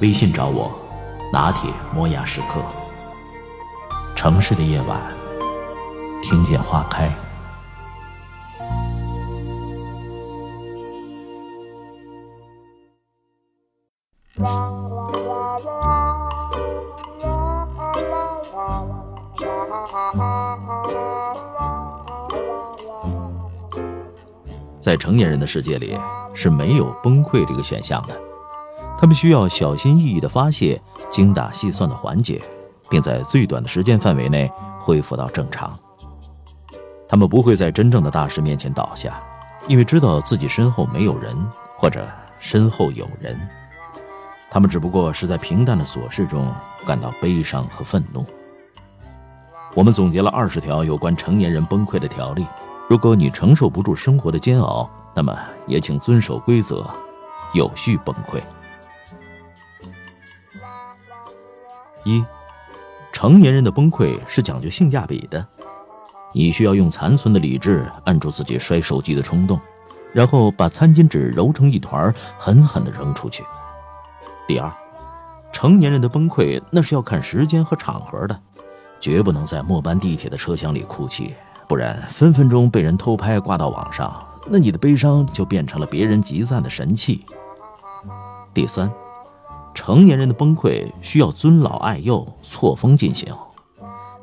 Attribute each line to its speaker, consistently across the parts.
Speaker 1: 微信找我，拿铁磨牙时刻。城市的夜晚，听见花开。在成年人的世界里，是没有崩溃这个选项的。他们需要小心翼翼的发泄，精打细算的缓解，并在最短的时间范围内恢复到正常。他们不会在真正的大事面前倒下，因为知道自己身后没有人，或者身后有人。他们只不过是在平淡的琐事中感到悲伤和愤怒。我们总结了二十条有关成年人崩溃的条例。如果你承受不住生活的煎熬，那么也请遵守规则，有序崩溃。一，成年人的崩溃是讲究性价比的，你需要用残存的理智按住自己摔手机的冲动，然后把餐巾纸揉成一团，狠狠地扔出去。第二，成年人的崩溃那是要看时间和场合的，绝不能在末班地铁的车厢里哭泣。不然，分分钟被人偷拍挂到网上，那你的悲伤就变成了别人集赞的神器。第三，成年人的崩溃需要尊老爱幼、错峰进行。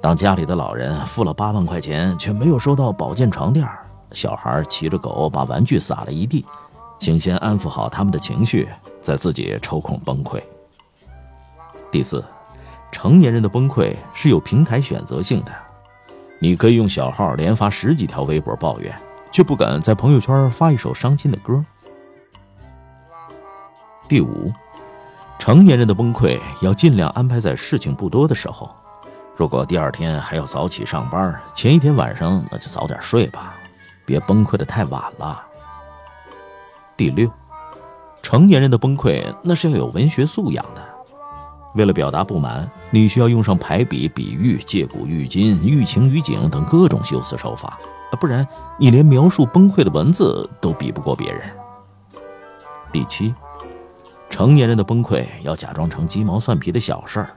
Speaker 1: 当家里的老人付了八万块钱，却没有收到保健床垫；小孩骑着狗把玩具撒了一地，请先安抚好他们的情绪，再自己抽空崩溃。第四，成年人的崩溃是有平台选择性的。你可以用小号连发十几条微博抱怨，却不敢在朋友圈发一首伤心的歌。第五，成年人的崩溃要尽量安排在事情不多的时候。如果第二天还要早起上班，前一天晚上那就早点睡吧，别崩溃的太晚了。第六，成年人的崩溃那是要有文学素养的。为了表达不满，你需要用上排比、比喻、借古喻今、寓情于景等各种修辞手法，不然你连描述崩溃的文字都比不过别人。第七，成年人的崩溃要假装成鸡毛蒜皮的小事儿。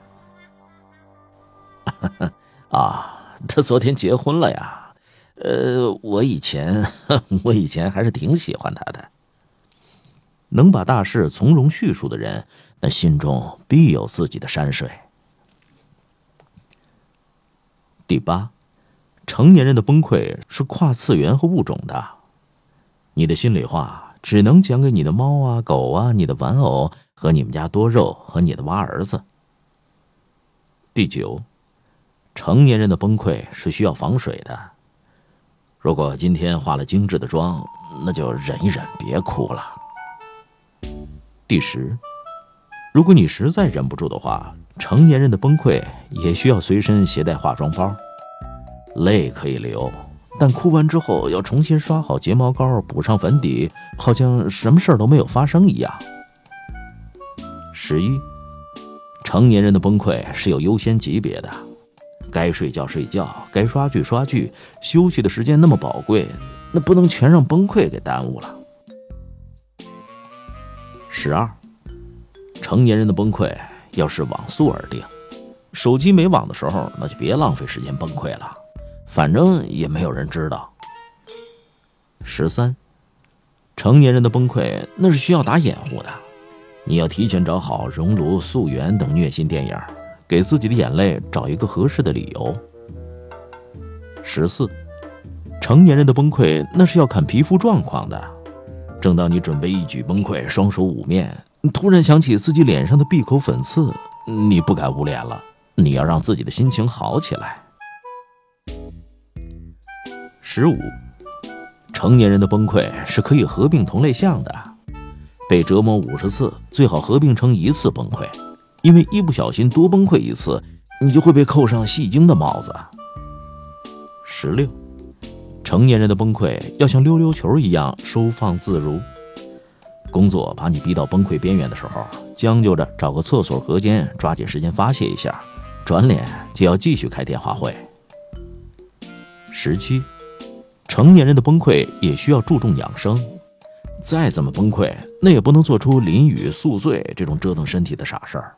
Speaker 1: 啊，他昨天结婚了呀？呃，我以前 我以前还是挺喜欢他的。能把大事从容叙述的人，那心中必有自己的山水。第八，成年人的崩溃是跨次元和物种的，你的心里话只能讲给你的猫啊、狗啊、你的玩偶和你们家多肉和你的娃儿子。第九，成年人的崩溃是需要防水的，如果今天化了精致的妆，那就忍一忍，别哭了。第十，如果你实在忍不住的话，成年人的崩溃也需要随身携带化妆包。泪可以流，但哭完之后要重新刷好睫毛膏，补上粉底，好像什么事儿都没有发生一样。十一，成年人的崩溃是有优先级别的，该睡觉睡觉，该刷剧刷剧，休息的时间那么宝贵，那不能全让崩溃给耽误了。十二，成年人的崩溃要视网速而定。手机没网的时候，那就别浪费时间崩溃了，反正也没有人知道。十三，成年人的崩溃那是需要打掩护的，你要提前找好《熔炉》《素媛》等虐心电影，给自己的眼泪找一个合适的理由。十四，成年人的崩溃那是要看皮肤状况的。正当你准备一举崩溃，双手捂面，突然想起自己脸上的闭口粉刺，你不敢捂脸了。你要让自己的心情好起来。十五，成年人的崩溃是可以合并同类项的。被折磨五十次，最好合并成一次崩溃，因为一不小心多崩溃一次，你就会被扣上戏精的帽子。十六，成年人的崩溃要像溜溜球一样收放自如。工作把你逼到崩溃边缘的时候，将就着找个厕所隔间，抓紧时间发泄一下，转脸就要继续开电话会。十七，成年人的崩溃也需要注重养生，再怎么崩溃，那也不能做出淋雨宿醉这种折腾身体的傻事儿，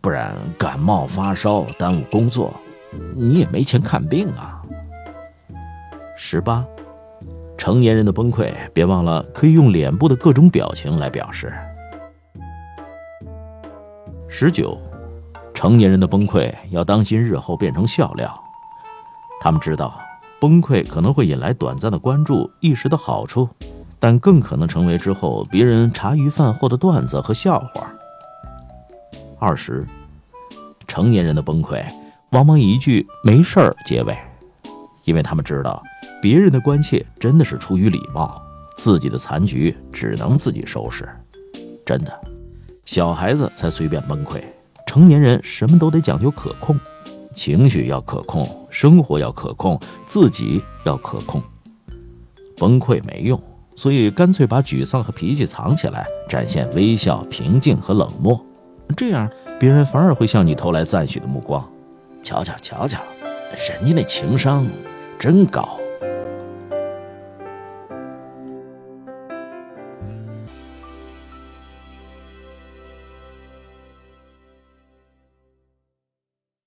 Speaker 1: 不然感冒发烧耽误工作，你也没钱看病啊。十八。成年人的崩溃，别忘了可以用脸部的各种表情来表示。十九，成年人的崩溃要当心日后变成笑料。他们知道，崩溃可能会引来短暂的关注、一时的好处，但更可能成为之后别人茶余饭后的段子和笑话。二十，成年人的崩溃往往以一句“没事儿”结尾，因为他们知道。别人的关切真的是出于礼貌，自己的残局只能自己收拾。真的，小孩子才随便崩溃，成年人什么都得讲究可控，情绪要可控，生活要可控，自己要可控。崩溃没用，所以干脆把沮丧和脾气藏起来，展现微笑、平静和冷漠，这样别人反而会向你投来赞许的目光。瞧瞧，瞧瞧，人家那情商真高。